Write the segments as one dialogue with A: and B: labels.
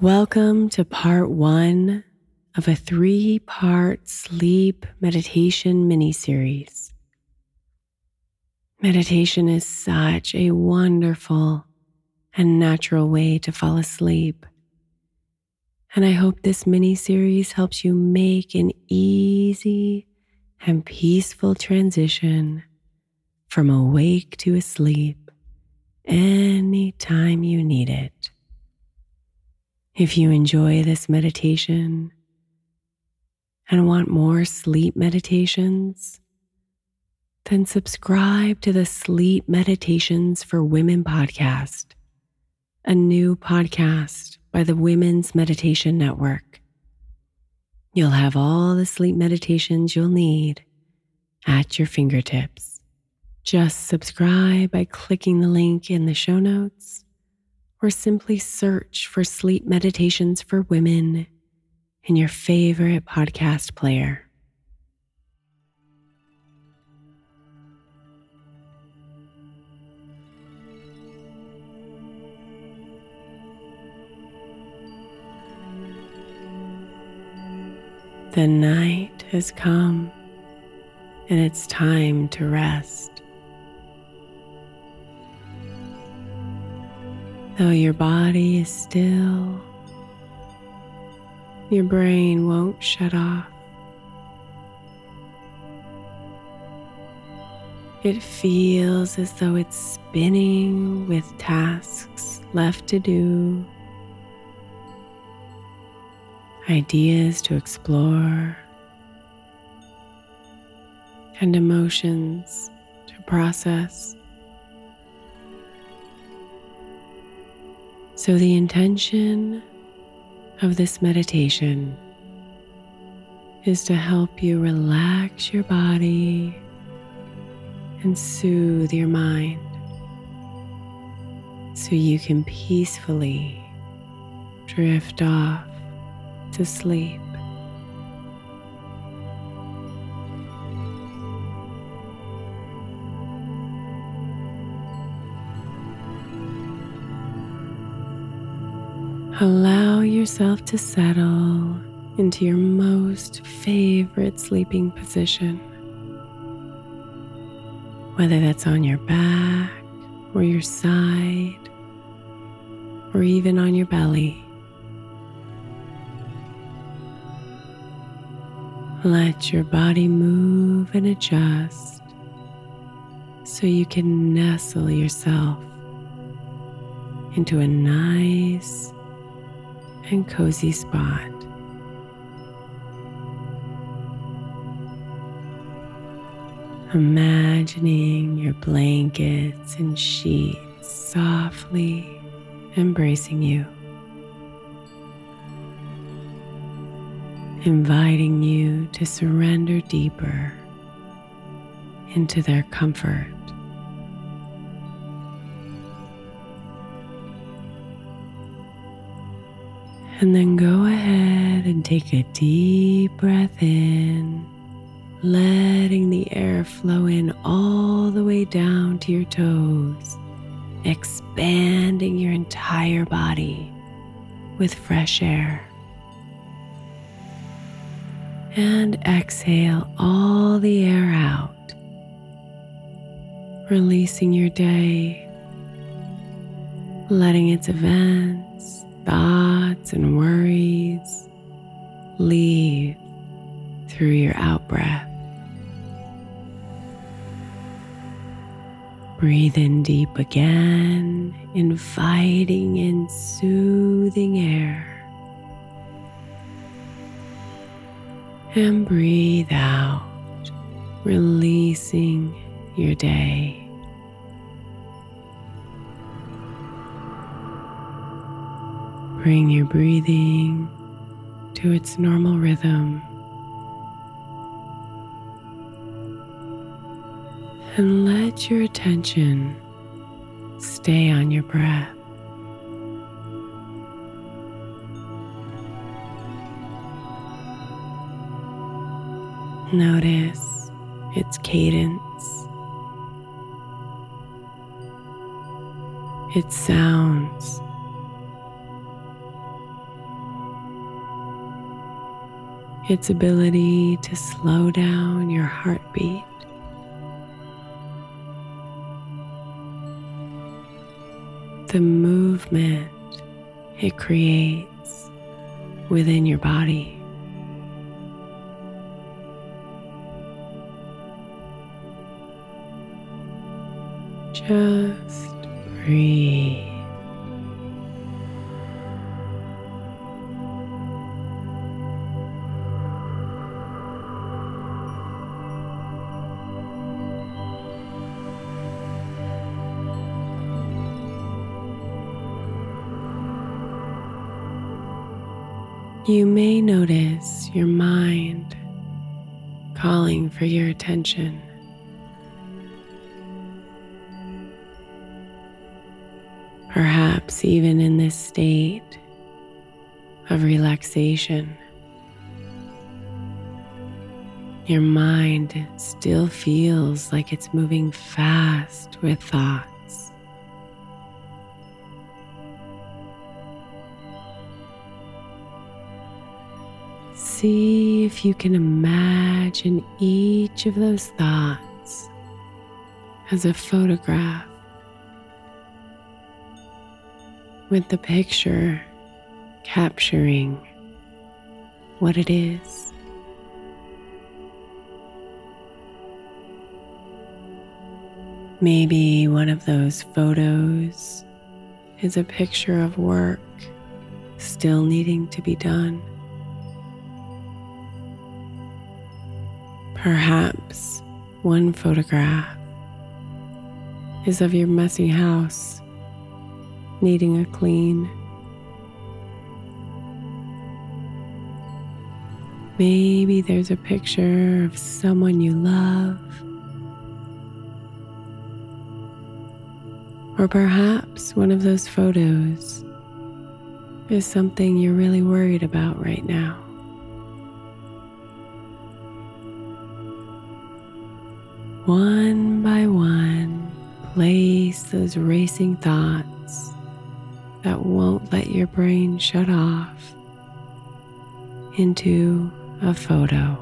A: Welcome to part one of a three part sleep meditation mini series. Meditation is such a wonderful and natural way to fall asleep. And I hope this mini series helps you make an easy and peaceful transition from awake to asleep anytime you need it. If you enjoy this meditation and want more sleep meditations, then subscribe to the Sleep Meditations for Women podcast, a new podcast by the Women's Meditation Network. You'll have all the sleep meditations you'll need at your fingertips. Just subscribe by clicking the link in the show notes or simply search for Sleep Meditations for Women in your favorite podcast player. The night has come and it's time to rest. Though your body is still, your brain won't shut off. It feels as though it's spinning with tasks left to do, ideas to explore, and emotions to process. So, the intention of this meditation is to help you relax your body and soothe your mind so you can peacefully drift off to sleep. Allow yourself to settle into your most favorite sleeping position, whether that's on your back or your side or even on your belly. Let your body move and adjust so you can nestle yourself into a nice and cozy spot. Imagining your blankets and sheets softly embracing you, inviting you to surrender deeper into their comfort. And then go ahead and take a deep breath in, letting the air flow in all the way down to your toes, expanding your entire body with fresh air. And exhale all the air out, releasing your day, letting its events, thoughts, and worries leave through your out breath. Breathe in deep again, inviting in soothing air. And breathe out, releasing your day. Bring your breathing to its normal rhythm. And let your attention stay on your breath. Notice its cadence, its sounds. Its ability to slow down your heartbeat. The movement it creates within your body. Just breathe. You may notice your mind calling for your attention. Perhaps even in this state of relaxation, your mind still feels like it's moving fast with thoughts. See if you can imagine each of those thoughts as a photograph with the picture capturing what it is. Maybe one of those photos is a picture of work still needing to be done. Perhaps one photograph is of your messy house needing a clean. Maybe there's a picture of someone you love. Or perhaps one of those photos is something you're really worried about right now. One by one, place those racing thoughts that won't let your brain shut off into a photo.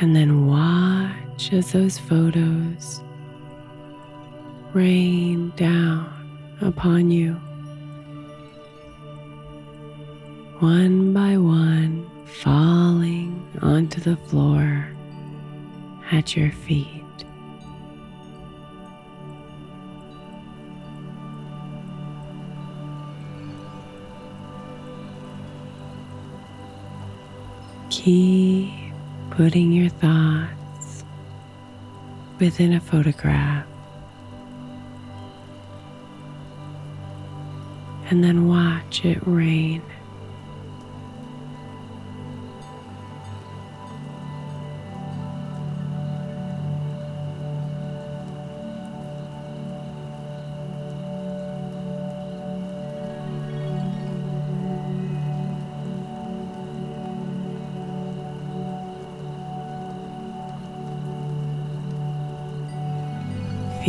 A: And then watch as those photos rain down upon you. One by one, falling onto the floor at your feet. Keep putting your thoughts within a photograph. And then watch it rain.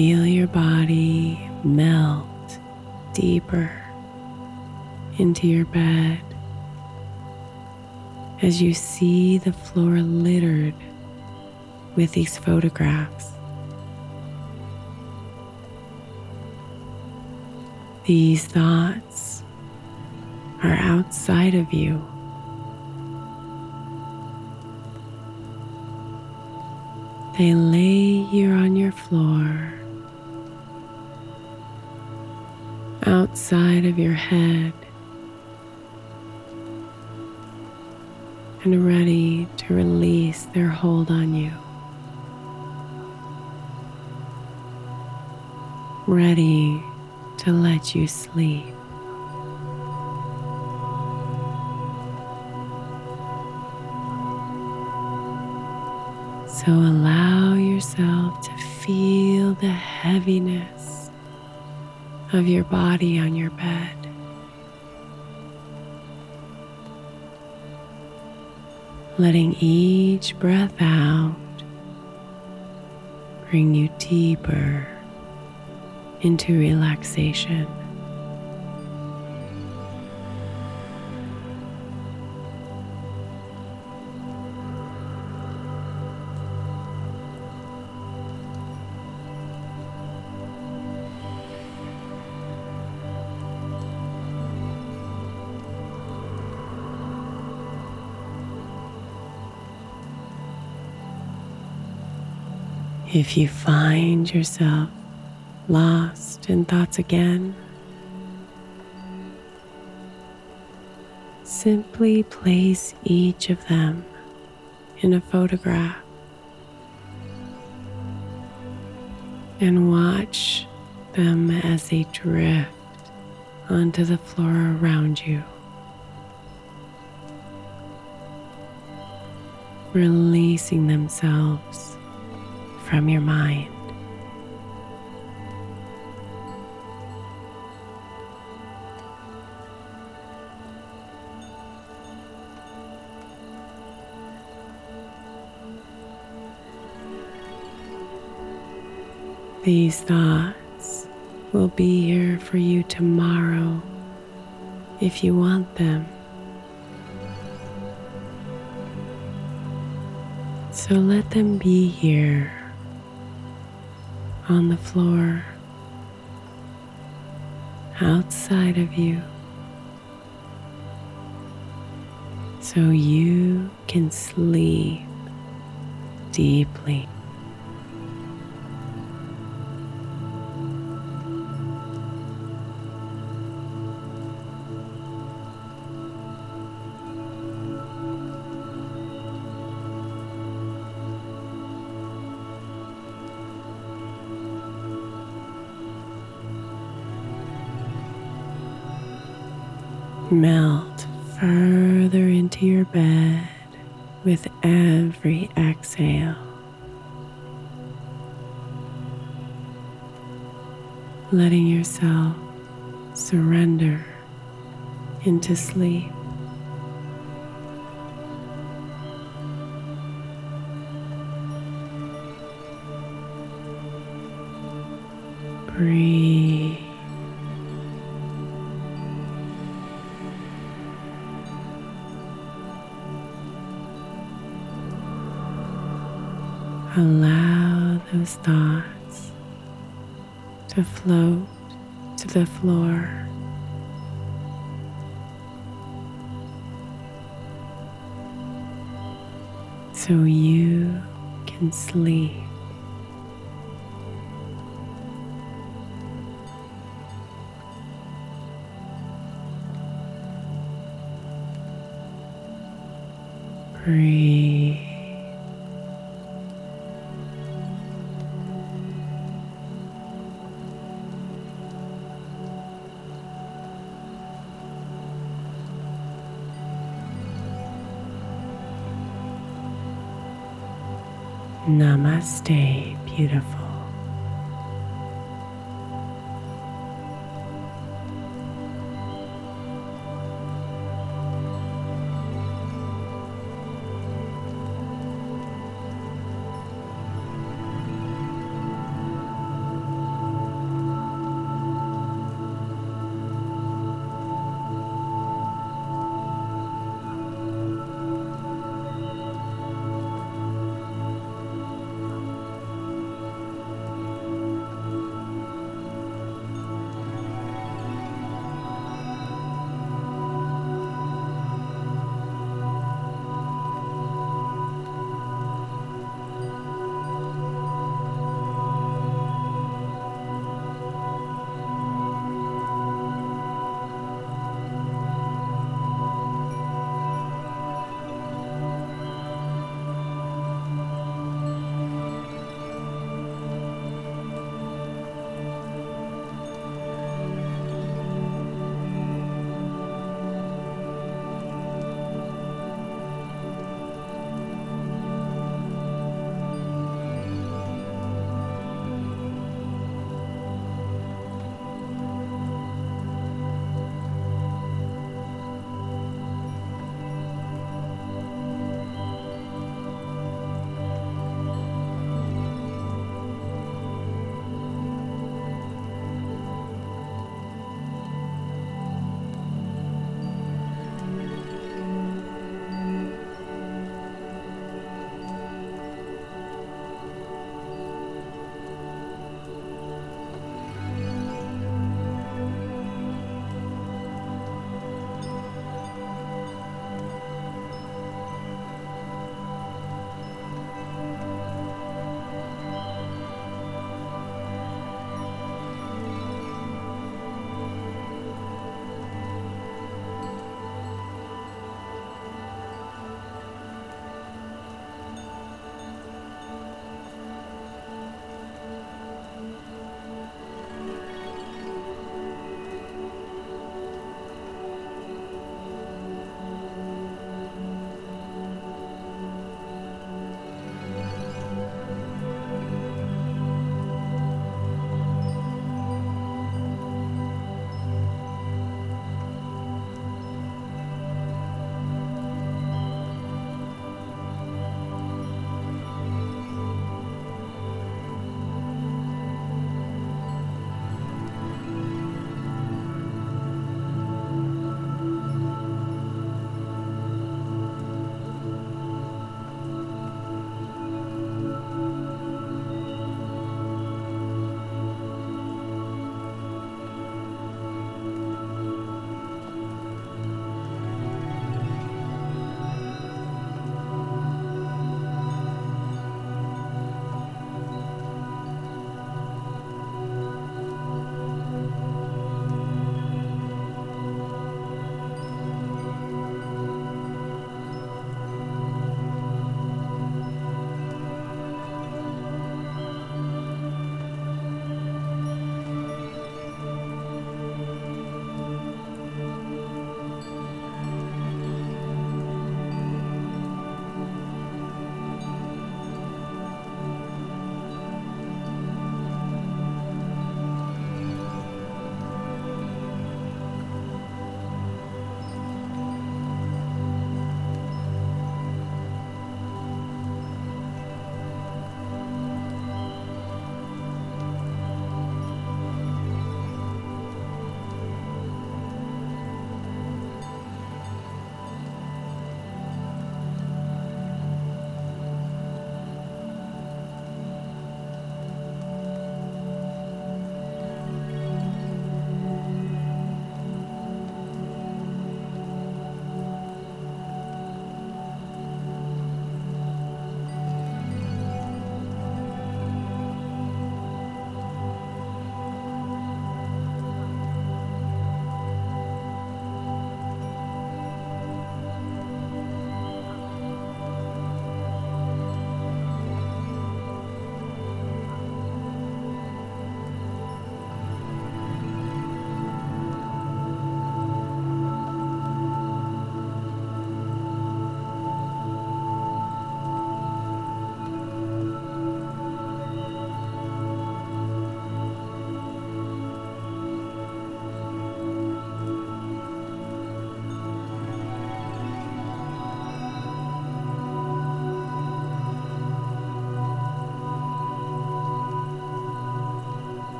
A: Feel your body melt deeper into your bed as you see the floor littered with these photographs. These thoughts are outside of you. They lay here on your floor outside of your head and ready to release their hold on you. Ready to let you sleep. So allow yourself to feel the heaviness of your body on your bed. Letting each breath out bring you deeper into relaxation. If you find yourself lost in thoughts again, simply place each of them in a photograph and watch them as they drift onto the floor around you. Releasing themselves from your mind. These thoughts will be here for you tomorrow if you want them. So let them be here on the floor outside of you so you can sleep deeply. Melt further into your bed with every exhale. Letting yourself surrender into sleep. Breathe. Allow those thoughts to float to the floor. So you can sleep. Breathe. Namaste, beautiful.